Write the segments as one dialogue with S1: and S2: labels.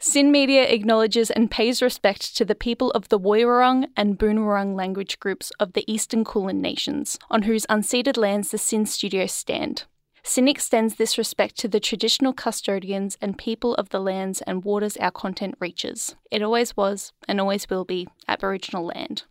S1: SYN Media acknowledges and pays respect to the people of the Woiwurrung and Boonwurrung language groups of the Eastern Kulin Nations, on whose unceded lands the SYN studios stand. SYN extends this respect to the traditional custodians and people of the lands and waters our content reaches. It always was, and always will be, Aboriginal land.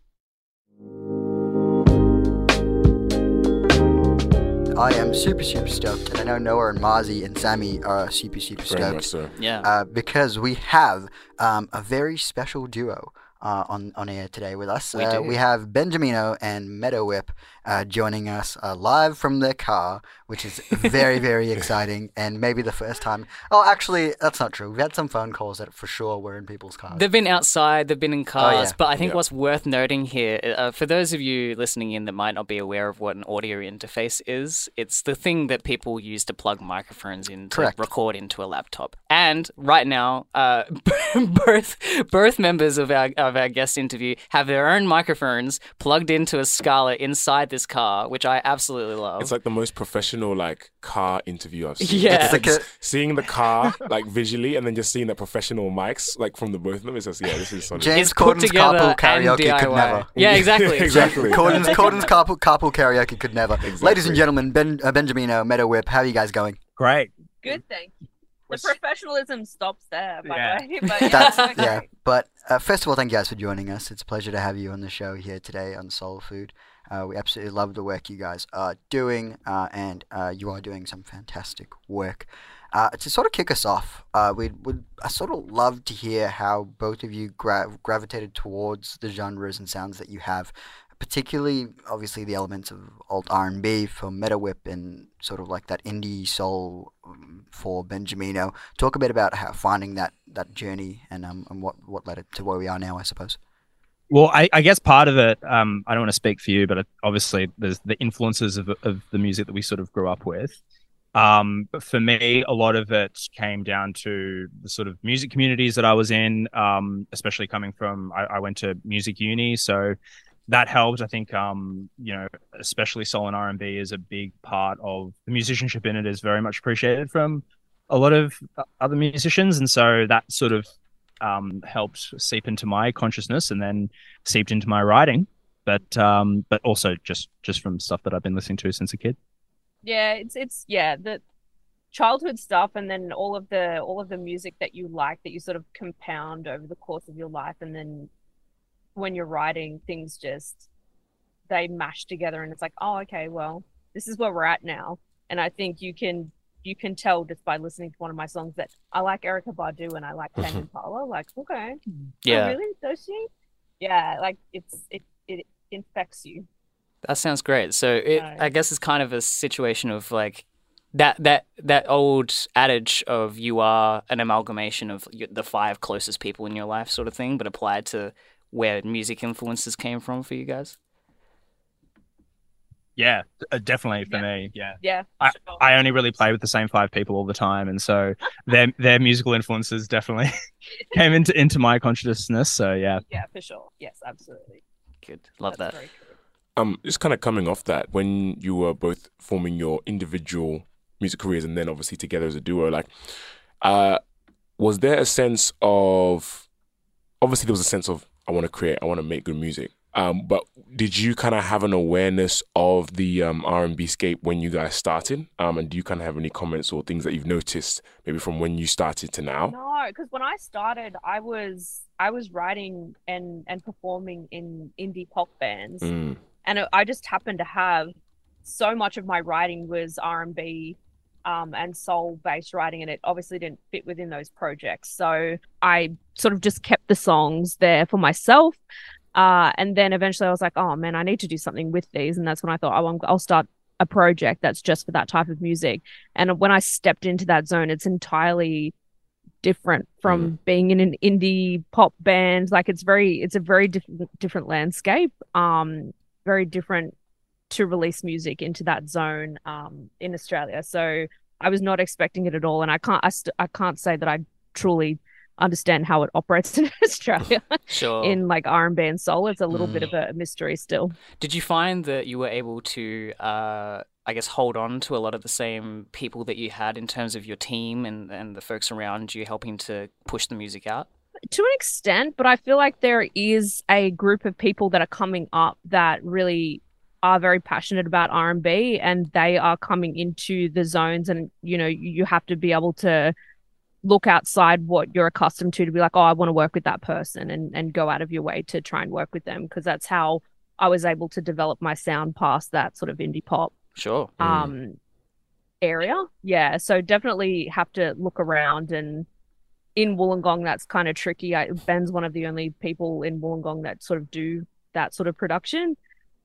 S2: I am super, super stoked, and I know Noah and Marzi and Sammy are super, super
S3: Very much
S2: stoked
S3: so.
S4: Yeah.
S2: uh, because we have um, a very special duo uh, on on air today with us.
S4: We
S2: uh,
S4: do.
S2: we have Benjamino and meadowhip uh, joining us uh, live from their car, which is very, very exciting, and maybe the first time. Oh, actually, that's not true. We've had some phone calls that for sure were in people's cars.
S4: They've been outside, they've been in cars,
S2: yeah.
S4: but I think
S3: Yeah.
S4: what's worth noting here, uh, for those of you listening in that might not be aware of what an audio interface is, it's the thing that people use to plug microphones in to
S2: Correct.
S4: record into a laptop. And right now, uh, both both members of our of our guest interview have their own microphones plugged into a Scarlett inside this car, which I absolutely love.
S3: It's like the most professional like car interview I've seen.
S4: Yeah.
S2: It's like a-
S3: seeing the car like visually, and then just seeing the professional mics like from the both of them. It's just yeah, this is solid.
S2: James Corden's carpool karaoke could never.
S4: Yeah, exactly.
S3: Exactly.
S2: Corden's, Corden's carpool, carpool karaoke could never. Ladies and gentlemen, ben, uh, Benjamino, meadowhip, how are you guys going?
S5: Great.
S6: Good, thank you. The professionalism stops there, by
S5: Yeah.
S6: the way. But yeah,
S2: That's
S6: okay.
S2: yeah. But uh, first of all, thank you guys for joining us. It's a pleasure to have you on the show here today on Soul Food. Uh, we absolutely love the work you guys are doing, uh, and uh, you are doing some fantastic work. Uh, to sort of kick us off, uh, we'd, would I sort of love to hear how both of you gra- gravitated towards the genres and sounds that you have, particularly obviously the elements of alt R and B for meadowhip and sort of like that indie soul um, for Benjamino. Talk a bit about how finding that that journey and um and what what led it to where we are now, I suppose.
S5: Well, I, I guess part of it, um, I don't want to speak for you, but obviously there's the influences of, of the music that we sort of grew up with. Um, but for me, a lot of it came down to the sort of music communities that I was in, um, especially coming from, I, I went to music uni. So that helped. I think, um, you know, especially soul and R&B is a big part of the musicianship in it is very much appreciated from a lot of uh, other musicians. And so that sort of um, helped seep into my consciousness and then seeped into my writing. But um, but also just just from stuff that I've been listening to since a kid.
S6: yeah, it's it's yeah the childhood stuff, and then all of the all of the music that you like that you sort of compound over the course of your life, and then when you're writing, things just they mash together, and it's like, oh, okay, well, this is where we're at now, and I think you can you can tell just by listening to one of my songs that I like Erykah Badu and I like Ken
S3: Mhm.
S6: Impala. Like, okay, oh,
S4: Yeah.
S6: really? Does she? Yeah, like it's it it infects you.
S4: That sounds great. So it,
S6: Right.
S4: I guess it's kind of a situation of like that that that old adage of you are an amalgamation of the five closest people in your life, sort of thing, but applied to where music influences came from for you guys.
S5: Yeah, uh, definitely for
S6: Yeah.
S5: me. Yeah,
S6: Yeah,
S5: I-
S6: sure.
S5: I only really play with the same five people all the time, and so their their musical influences definitely came into into my consciousness. So yeah,
S6: yeah, for sure. Yes, absolutely.
S4: Good, love
S6: That's
S4: that.
S6: very true.
S3: Um, just kind of coming off that, when you were both forming your individual music careers and then obviously together as a duo, like, uh, was there a sense of, obviously there was a sense of I want to create, I want to make good music. Um, but did you kind of have an awareness of the um, R and B scape when you guys started? Um, and do you kind of have any comments or things that you've noticed maybe from when you started to now?
S6: No, because when I started, I was I was writing and and performing in indie pop bands,
S3: Mm,
S6: and I just happened to have so much of my writing was R and B. Um, and soul based writing, and it obviously didn't fit within those projects. So I sort of just kept the songs there for myself. Uh, and then eventually I was like, oh man, I need to do something with these. And that's when I thought, oh, I'll start a project that's just for that type of music. And when I stepped into that zone, it's entirely different from being in an indie pop band. Like it's very, it's a very different, different landscape. Um, very different to release music into that zone um, in Australia. So I was not expecting it at all, and I can't I, st- I can't say that I truly understand how it operates in Australia
S4: Sure.
S6: in like R&B and soul. It's a little bit
S2: Mm.
S6: of a mystery still.
S4: Did you find that you were able to, uh, I guess, hold on to a lot of the same people that you had in terms of your team and, and the folks around you helping to push the music out?
S6: to an extent, but I feel like there is a group of people that are coming up that really are very passionate about R&B and they are coming into the zones and you know you have to be able to look outside what you're accustomed to to be like oh I want to work with that person and and go out of your way to try and work with them because that's how I was able to develop my sound past that sort of indie pop
S4: Sure.
S3: Mm.
S6: um area yeah so definitely have to look around and in wollongong that's kind of tricky I, ben's one of the only people in wollongong that sort of do that sort of production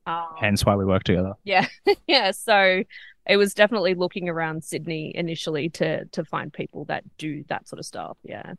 S6: um,
S5: Hence why we work together.
S6: yeah yeah so it was definitely looking around sydney initially to to find people that do that sort of stuff yeah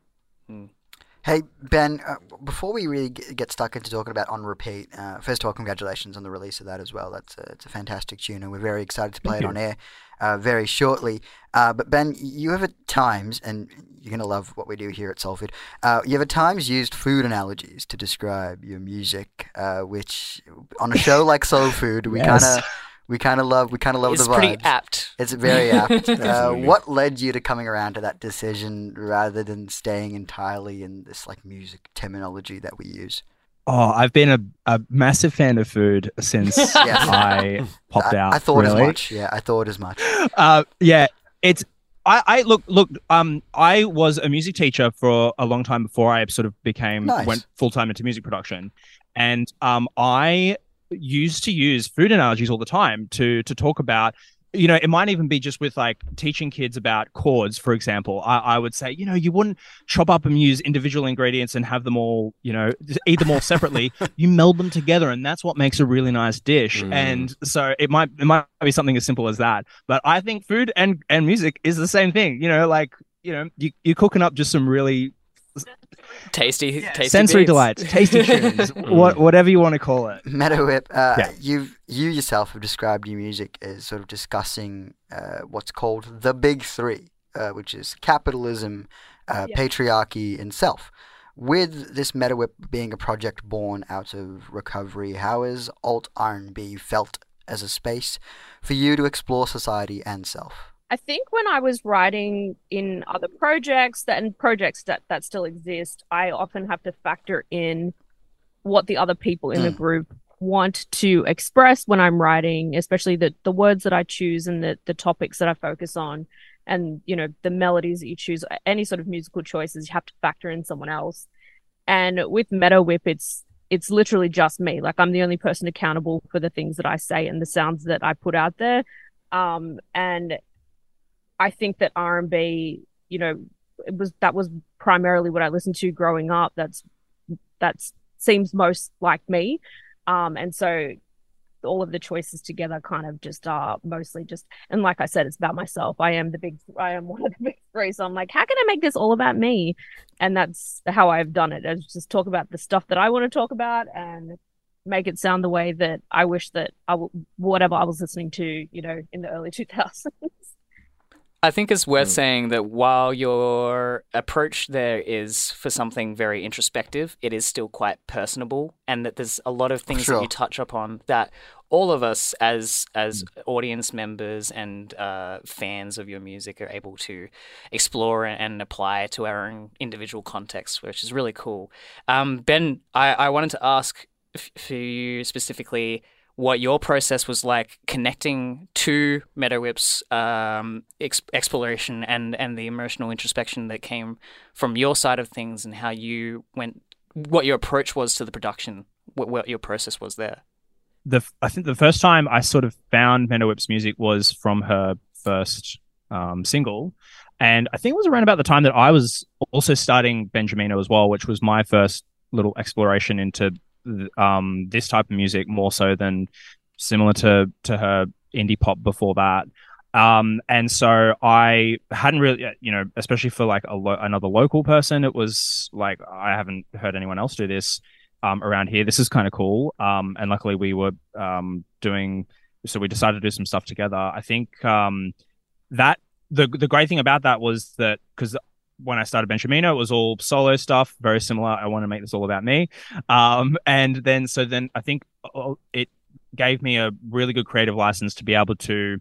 S2: Hey Ben, uh, before we really get stuck into talking about on repeat, uh, first of all, congratulations on the release of that as well. That's a, it's a fantastic tune, and we're very excited to play
S5: Thank
S2: it on air uh, very shortly. Uh, but Ben, you have at times, and you're gonna love what we do here at Soul Food. Uh, you have at times used food analogies to describe your music, uh, which on a show like Soul Food, we
S5: Yes.
S2: kind of we kind of love we kind of love
S4: it's
S2: the
S4: pretty apt.
S2: It's very apt. uh, what led you to coming around to that decision rather than staying entirely in this like music terminology that we use?
S5: Oh, I've been a, a massive fan of food since
S2: Yes.
S5: I popped
S2: I,
S5: out.
S2: I thought as much. Yeah, I thought as much.
S5: uh, yeah, it's. I, I look look. Um, I was a music teacher for a long time before I sort of became
S2: Nice.
S5: went full time into music production, and um, I used to use food analogies all the time to to talk about. You know, it might even be just with like teaching kids about chords, for example. I, I would say, you know, you wouldn't chop up and use individual ingredients and have them all, you know, eat them all separately. you meld them together, and that's what makes a really nice dish.
S3: Mm.
S5: And so it might it might be something as simple as that. But I think food and and music is the same thing. You know, like you know, you you're cooking up just some really
S4: Tasty, tasty
S5: sensory
S4: beats.
S5: delights, tasty tunes, what whatever you want to call it.
S2: Meadow Whip, uh,
S5: Yeah.
S2: you've you yourself have described your music as sort of discussing uh, what's called the big three, uh, which is capitalism, uh,
S6: Yeah.
S2: patriarchy, and self. With this meadowhip being a project born out of recovery, how is alt R and B felt as a space for you to explore society and self?
S6: I think when I was writing in other projects that and projects that that still exist, I often have to factor in what the other people in the
S2: Mm.
S6: group want to express when I'm writing, especially the the words that I choose and the the topics that I focus on and you know the melodies that you choose any sort of musical choices you have to factor in someone else. And with meadowhip it's it's literally just me. Like I'm the only person accountable for the things that I say and the sounds that I put out there. Um and I think that R and B, you know, it was that was primarily what I listened to growing up. That's that's seems most like me, um, and so all of the choices together kind of just are mostly just. And like I said, it's about myself. I am the big. I am one of the big three. So I'm like, how can I make this all about me? And that's how I've done it. I just talk about the stuff that I want to talk about and make it sound the way that I wish that I w- whatever I was listening to, you know, in the early 2000s.
S4: I think it's worth
S3: Mm.
S4: saying that while your approach there is for something very introspective, it is still quite personable, and that there's a lot of things that you touch upon that all of us as as audience members and uh, fans of your music are able to explore and apply to our own individual contexts, which is really cool. Um, ben, I, I wanted to ask f- for you specifically what your process was like connecting to meadowhip's um, ex- exploration and, and the emotional introspection that came from your side of things and how you went, what your approach was to the production, what, what your process was there.
S5: the I think the first time I sort of found meadowhip's music was from her first um, single, and I think it was around about the time that I was also starting Benjamino as well, which was my first little exploration into um, this type of music more so than similar to to her indie pop before that. Um, and so I hadn't really, you know, especially for like a lo- another local person, it was like I haven't heard anyone else do this um, around here. This is kind of cool. Um, and luckily we were um, doing, so we decided to do some stuff together. I think um, that the the great thing about that was that because when I started Benjamino, it was all solo stuff, very similar. I want to make this all about me. Um, and then, so then I think uh, it gave me a really good creative license to be able to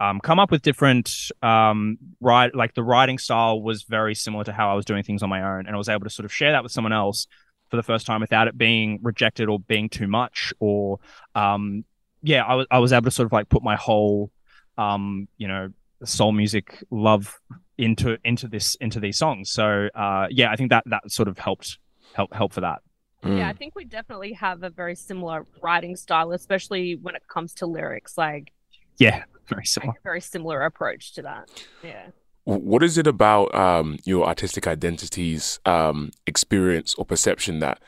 S5: um, come up with different um, write like the writing style was very similar to how I was doing things on my own, and I was able to sort of share that with someone else for the first time without it being rejected or being too much or um, yeah, I was I was able to sort of like put my whole um, you know soul music love into into this into these songs. So uh, yeah, I think that that sort of helped help help for that.
S6: Yeah, I
S3: Mm.
S6: think we definitely have a very similar writing style, especially when it comes to lyrics. Like,
S5: Yeah, very similar.
S6: a very similar approach to that. Yeah.
S3: What is it about um, your artistic identities, um, experience or perception that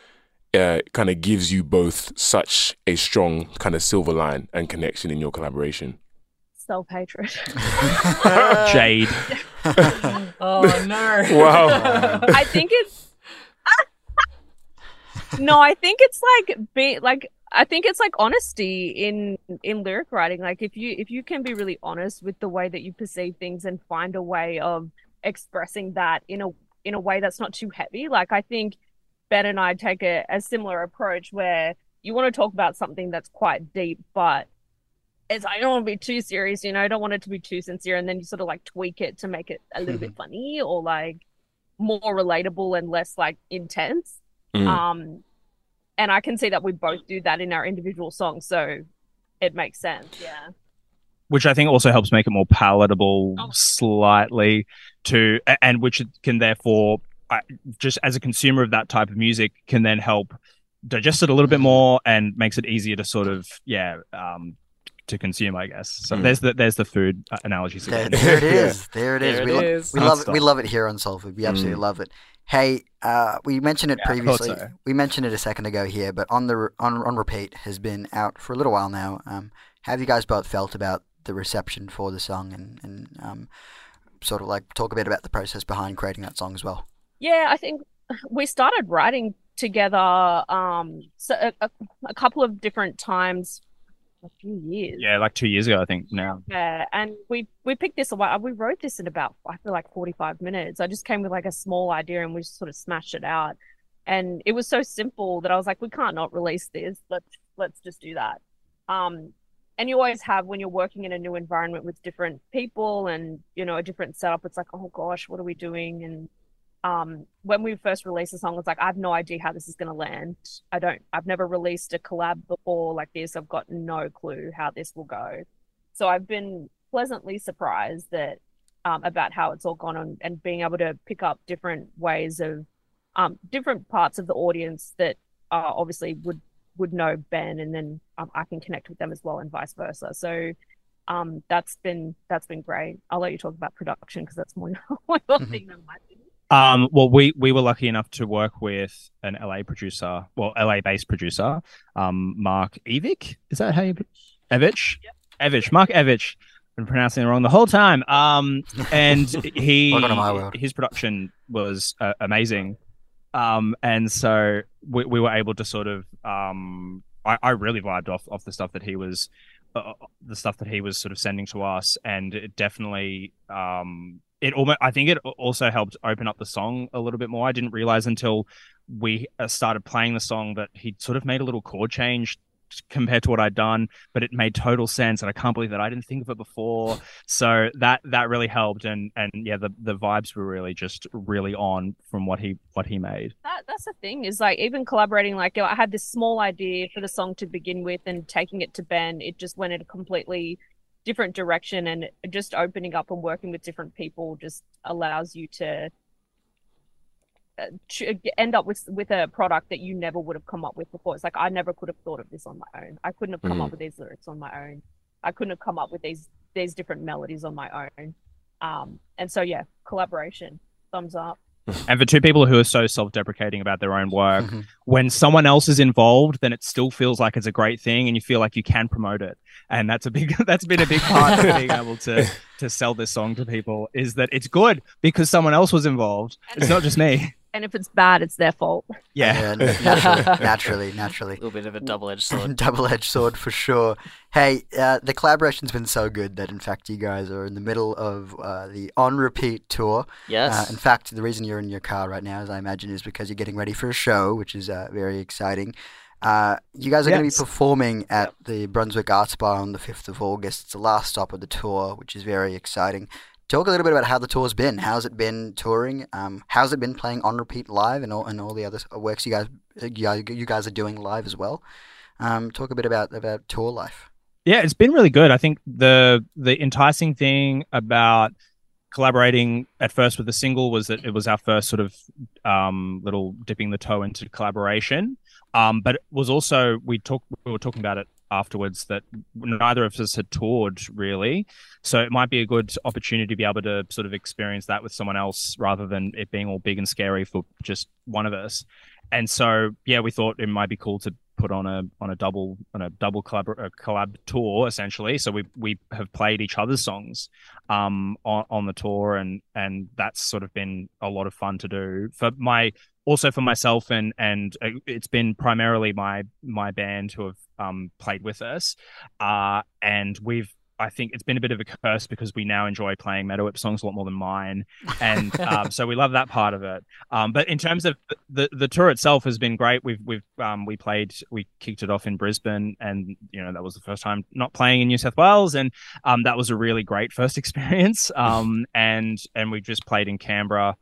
S3: uh, kind of gives you both such a strong kind of silver line and connection in your collaboration?
S6: Self hatred.
S5: Jade.
S4: Oh no!
S3: Wow.
S6: I think it's. no, I think it's like be like I think it's like honesty in in lyric writing. Like if you if you can be really honest with the way that you perceive things and find a way of expressing that in a in a way that's not too heavy. Like I think Ben and I take a, a similar approach where you want to talk about something that's quite deep, but it's I don't want to be too serious, you know, I don't want it to be too sincere, and then you sort of like tweak it to make it a little bit funny or like more relatable and less like intense.
S3: Mm.
S6: Um, and I can see that we both do that in our individual songs, so it makes sense. Yeah.
S5: which I think also helps make it more palatable
S6: Oh.
S5: slightly to, and which can therefore, I- just as a consumer of that type of music, can then help digest it a little bit more and makes it easier to sort of, yeah, um, to consume, I guess. So
S3: Mm.
S5: there's the there's the food uh, analogies.
S2: There,
S5: again.
S2: there it
S3: Yeah.
S2: There it is.
S4: There
S2: we
S4: it
S2: lo-
S4: is.
S2: we love it. We love it here on Soul Food. We absolutely
S3: Mm.
S2: love it. Hey, uh, we mentioned it
S5: Yeah,
S2: previously.
S5: so.
S2: We mentioned it a second ago here, but on the on on repeat has been out for a little while now. Um, have you guys both felt about the reception for the song and and um, sort of like talk a bit about the process behind creating that song as well?
S6: Yeah, I think we started writing together um so a, a, a couple of different times a few years.
S5: Yeah, like two years ago, I think now.
S6: Yeah, and we we picked this away. We wrote this in about I feel like forty five minutes. I just came with like a small idea and we just sort of smashed it out. And it was so simple that I was like, we can't not release this. Let's let's just do that. Um, and you always have when you're working in a new environment with different people and you know a different setup. It's like, oh gosh, what are we doing? And um, when we first released the song, was like, I have no idea how this is going to land. I don't, I've never released a collab before like this. I've got no clue how this will go. So I've been pleasantly surprised that um, about how it's all gone on and being able to pick up different ways of um, different parts of the audience that uh, obviously would would know Ben, and then um, I can connect with them as well, and vice versa. So um, that's been that's been great. I'll let you talk about production because that's more more your thing than my thing.
S5: Um, well, we we were lucky enough to work with an LA producer, well, LA based producer, um, Mark Evich. Is that how you Evich? Evich, Mark Evich. Been pronouncing it wrong the whole time. Um, and he
S2: Welcome to my world.
S5: his production was uh, amazing. Um, and so we we were able to sort of um, I, I really vibed off off the stuff that he was uh, the stuff that he was sort of sending to us, and it definitely um, it almost I think it also helped open up the song a little bit more. I didn't realize until we uh, started playing the song that he'd sort of made a little chord change compared to what I'd done, but it made total sense, and I can't believe that I didn't think of it before. So that that really helped, and and yeah, the the vibes were really just really on from what he what he made.
S6: That that's the thing is like even collaborating. Like I had this small idea for the song to begin with, and taking it to Ben, it just went in a completely different direction, and just opening up and working with different people just allows you to uh, ch- end up with with a product that you never would have come up with before. It's like I never could have thought of this on my own. I couldn't have come up with these lyrics on my own. I couldn't have come up with these these different melodies on my own. Um, and so yeah, collaboration, thumbs up.
S5: And for two people who are so self-deprecating about their own work,
S2: Mhm.
S5: when someone else is involved, then it still feels like it's a great thing, and you feel like you can promote it. And that's a big that's been a big part of being able to to sell this song to people is that it's good because someone else was involved. It's not just me.
S6: And if it's bad, it's their fault.
S5: Yeah.
S2: naturally, naturally, naturally.
S4: A little bit of a double-edged sword.
S2: Double-edged sword for sure. Hey, uh, the collaboration's been so good that in fact you guys are in the middle of uh, the on repeat tour.
S4: Yes.
S2: Uh, in fact, the reason you're in your car right now, as I imagine, is because you're getting ready for a show, which is uh, very exciting. Uh, you guys are going to be performing at the Brunswick Arts Bar on the 5th of August. It's the last stop of the tour, which is very exciting. Talk a little bit about how the tour's been. How's it been touring? Um, how's it been playing on repeat live and all and all the other works you guys you guys, you guys are doing live as well? Um, talk a bit about about tour life.
S5: Yeah, it's been really good. I think the the enticing thing about collaborating at first with the single was that it was our first sort of um, little dipping the toe into collaboration. Um, but it was also we talked we were talking about it afterwards that neither of us had toured really, so it might be a good opportunity to be able to sort of experience that with someone else rather than it being all big and scary for just one of us. And so yeah, we thought it might be cool to put on a on a double on a double collab a collab tour essentially. So we we have played each other's songs um on, on the tour and and that's sort of been a lot of fun to do for my also for myself and and uh, it's been primarily my my band who have um played with us uh and we've I think it's been a bit of a curse because we now enjoy playing meadowhip songs a lot more than mine, and um, so we love that part of it. Um, but in terms of the the tour itself has been great. We've we've um, we played we kicked it off in Brisbane, and you know that was the first time not playing in New South Wales, and um, that was a really great first experience. Um, and and we just played in Canberra.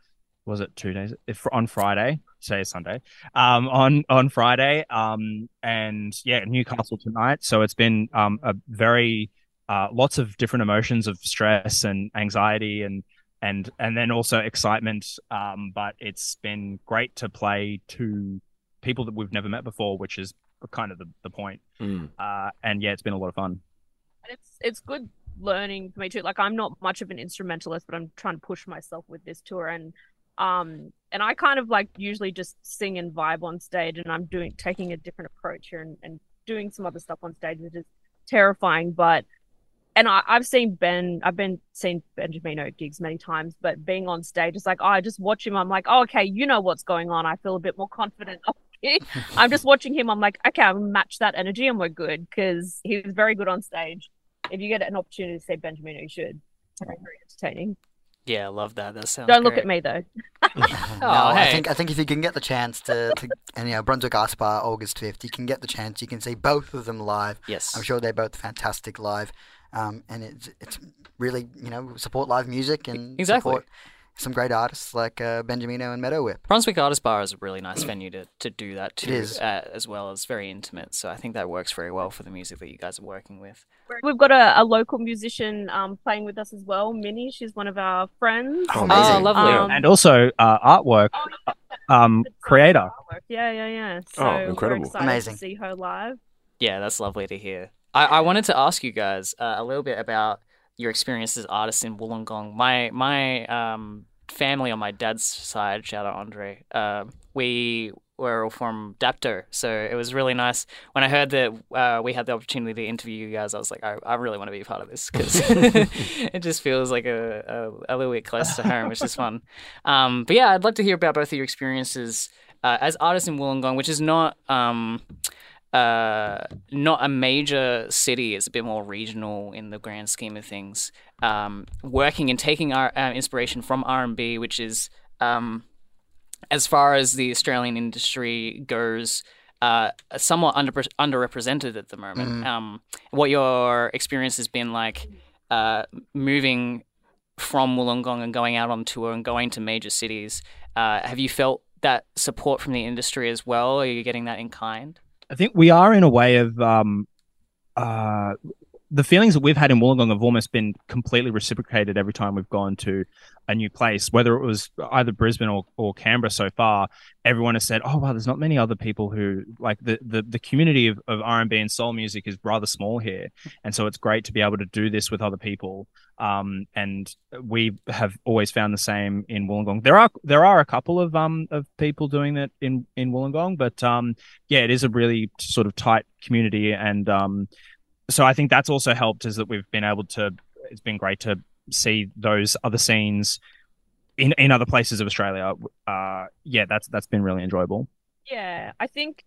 S5: Was it two days if on Friday? Today is Sunday. Um, on on Friday. Um, and yeah, Newcastle tonight. So it's been um a very uh, lots of different emotions of stress and anxiety and and and then also excitement. Um, but it's been great to play to people that we've never met before, which is kind of the, the point.
S3: Mm.
S5: Uh, and yeah, it's been a lot of fun.
S6: And it's it's good learning for me too. Like I'm not much of an instrumentalist, but I'm trying to push myself with this tour and um and I kind of like usually just sing and vibe on stage and I'm doing taking a different approach here and, and doing some other stuff on stage which is terrifying but and I, I've seen Ben I've been seen Benjamino gigs many times but being on stage it's like oh, I just watch him I'm like oh, okay you know what's going on I feel a bit more confident I'm just watching him I'm like okay I'll match that energy and we're good because he was very good on stage if you get an opportunity to see Benjamin, you should. Very, very entertaining.
S4: Yeah, I love that. That sounds.
S6: Don't look
S4: great.
S6: at me though.
S2: no,
S4: Oh,
S2: I think I think if you can get the chance to, to and you know Brunswick Arts Bar August fifth, you can get the chance. You can see both of them live.
S4: Yes.
S2: I'm sure they're both fantastic live, um, and it's it's really you know support live music and
S4: Exactly.
S2: support some great artists like uh, Benjamino and meadowhip.
S4: Brunswick Artist Bar is a really nice venue to, to do that too,
S2: is.
S4: Uh, as well as very intimate. So I think that works very well for the music that you guys are working with.
S6: We've got a, a local musician um, playing with us as well. Minnie, she's one of our friends.
S2: Oh,
S4: Oh, lovely.
S6: Um,
S5: and also uh, artwork um, creator.
S6: Yeah, yeah, yeah. So
S3: Oh,
S6: we're
S3: incredible.
S2: Amazing.
S6: to see her live.
S4: Yeah, that's lovely to hear. I, I wanted to ask you guys uh, a little bit about your experience as artists in Wollongong. My my um, family on my dad's side, shout out Andre, uh, we were all from Dapto, so it was really nice. When I heard that uh, we had the opportunity to interview you guys, I was like, I, I really want to be a part of this because it just feels like a, a, a little bit close to home, which is fun. Um, but yeah, I'd love to hear about both of your experiences uh, as artists in Wollongong, which is not. Um, uh, not a major city. It's a bit more regional in the grand scheme of things. Um, working and taking our uh, inspiration from R and B, which is um, as far as the Australian industry goes, uh, somewhat under underrepresented at the moment. Um, what your experience has been like uh, moving from Wollongong and going out on tour and going to major cities. Uh, have you felt that support from the industry as well? Are you getting that in kind?
S5: I think we are in a way of um, uh, the feelings that we've had in Wollongong have almost been completely reciprocated every time we've gone to a new place, whether it was either Brisbane or, or Canberra so far. Everyone has said, "Oh wow, there's not many other people who like the the, the community of, of R and B and soul music is rather small here, and so it's great to be able to do this with other people." Um, and we have always found the same in Wollongong. There are there are a couple of um of people doing that in in Wollongong, but um yeah, it is a really sort of tight community, and um, so I think that's also helped is that we've been able to. It's been great to see those other scenes in in other places of Australia, uh, yeah, that's that's been really enjoyable.
S6: Yeah, I think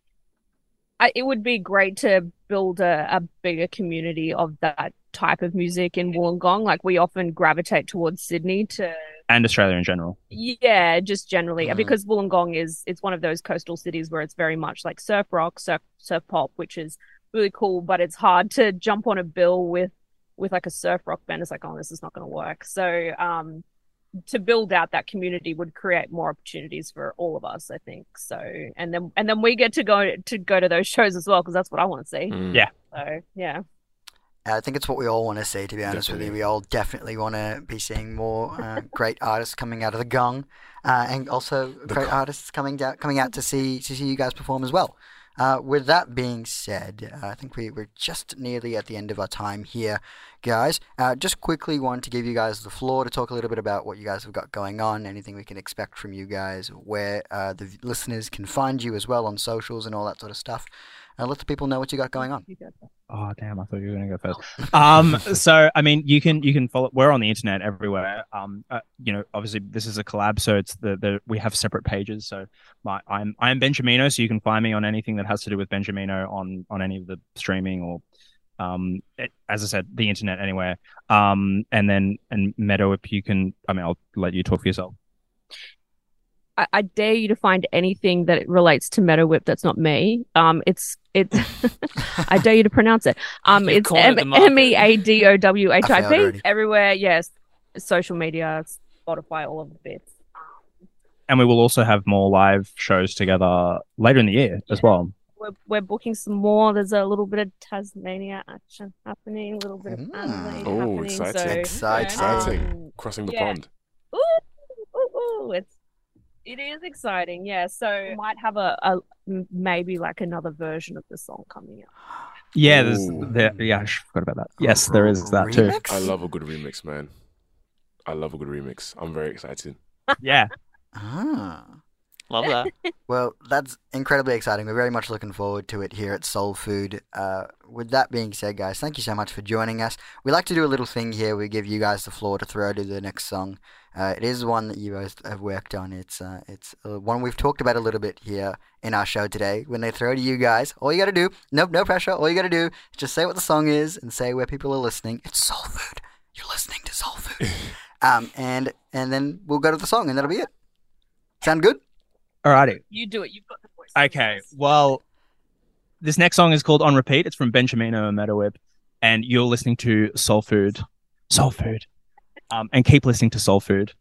S6: I, it would be great to build a, a bigger community of that type of music in Wollongong. Like we often gravitate towards Sydney to
S5: and Australia in general.
S6: Yeah, just generally
S2: Mhm.
S6: because Wollongong is it's one of those coastal cities where it's very much like surf rock, surf surf pop, which is really cool, but it's hard to jump on a bill with with like a surf rock band. It's like, oh, this is not going to work. So, um, to build out that community would create more opportunities for all of us, I think. So, and then and then we get to go to go to those shows as well because that's what I want to see.
S3: Mm.
S5: Yeah.
S6: So, yeah.
S2: I think it's what we all want to see, to be honest with you. We all definitely want to be seeing more uh, great artists coming out of the gong, uh, and also great
S3: gong.
S2: artists coming out coming out to see to see you guys perform as well. Uh, with that being said, uh, I think we, we're just nearly at the end of our time here, guys. Uh, just quickly want to give you guys the floor to talk a little bit about what you guys have got going on, anything we can expect from you guys, where uh, the listeners can find you as well on socials and all that sort of stuff. Uh, let the people know what you got going on.
S5: Oh damn! I thought you were gonna go first. Um, so I mean, you can you can follow. We're on the internet everywhere. Um, uh, you know, obviously this is a collab, so it's the, the we have separate pages. So my I'm I'm Benjamino, so you can find me on anything that has to do with Benjamino on on any of the streaming or, um, it- as I said, the internet anywhere. Um, and then and Meadow, if you can, I mean, I'll let you talk for yourself.
S6: I, I dare you to find anything that relates to meadowhip that's not me. Um, it's it's. I dare you to pronounce it. Um,
S4: You've
S6: it's
S4: cornered
S6: M
S4: the market.
S6: M E A D O W H I
S2: I found it
S6: P
S2: already.
S6: everywhere. Yes, social media, Spotify, all of the bits.
S5: And we will also have more live shows together later in the year as well.
S6: We're we're booking some more. There's a little bit of Tasmania action happening, a little bit of
S2: Mm.
S6: Adelaide
S3: Oh,
S6: happening.
S3: exciting.
S6: So,
S2: Exciting.
S3: Exciting.
S6: um,
S3: Crossing the
S6: Yeah.
S3: pond.
S6: ooh, ooh, ooh, it's it is exciting. Yeah, so we might have a, a maybe like another version of the song coming out.
S5: Yeah, there's there. Yeah, I forgot about that. Yes, there is that too.
S2: Remix?
S3: I love a good remix, man. I love a good remix. I'm very excited.
S5: Yeah.
S2: Ah.
S4: Love that.
S2: Well, that's incredibly exciting. We're very much looking forward to it here at Soul Food. Uh, with that being said, guys, thank you so much for joining us. We like to do a little thing here. We give you guys the floor to throw to the next song. Uh, it is one that you guys have worked on. It's uh, it's uh, one we've talked about a little bit here in our show today. When they throw to you guys, all you got to do, nope, no pressure. All you got to do is just say what the song is and say where people are listening. It's Soul Food. You're listening to Soul Food. um, and and then we'll go to the song, and that'll be it. Sound good?
S5: Alrighty.
S6: You do it. You've got the voice.
S5: Okay. Well, this next song is called On Repeat. It's from Benjamino and meadowhip, and you're listening to Soul Food. Soul Food. Um, and keep listening to Soul Food.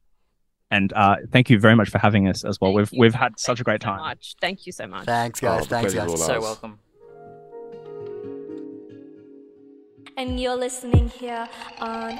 S5: And uh, thank you very much for having us as well.
S6: Thank
S5: we've
S6: you.
S5: we've had
S6: Thank
S5: such a
S6: you
S5: great
S6: so
S5: time.
S6: much. Thank you so much.
S2: Thanks, guys.
S3: Oh,
S2: Thanks, guys.
S4: so welcome.
S7: and you're listening here on